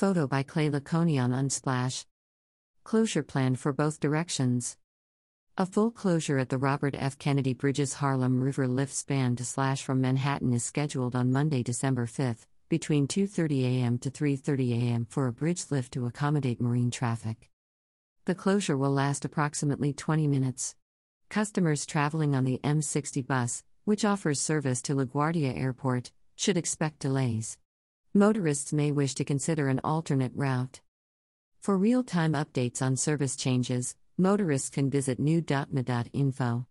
Photo by Clay LeConey on Unsplash. Closure plan for both directions. A full closure at the Robert F. Kennedy Bridges Harlem River lift span to slash from Manhattan is scheduled on Monday, December 5, between 2:30 a.m. to 3:30 a.m. for a bridge lift to accommodate marine traffic. The closure will last approximately 20 minutes. Customers traveling on the M60 bus, which offers service to LaGuardia Airport, should expect delays. Motorists may wish to consider an alternate route. For real time updates on service changes, motorists can visit new.mta.info.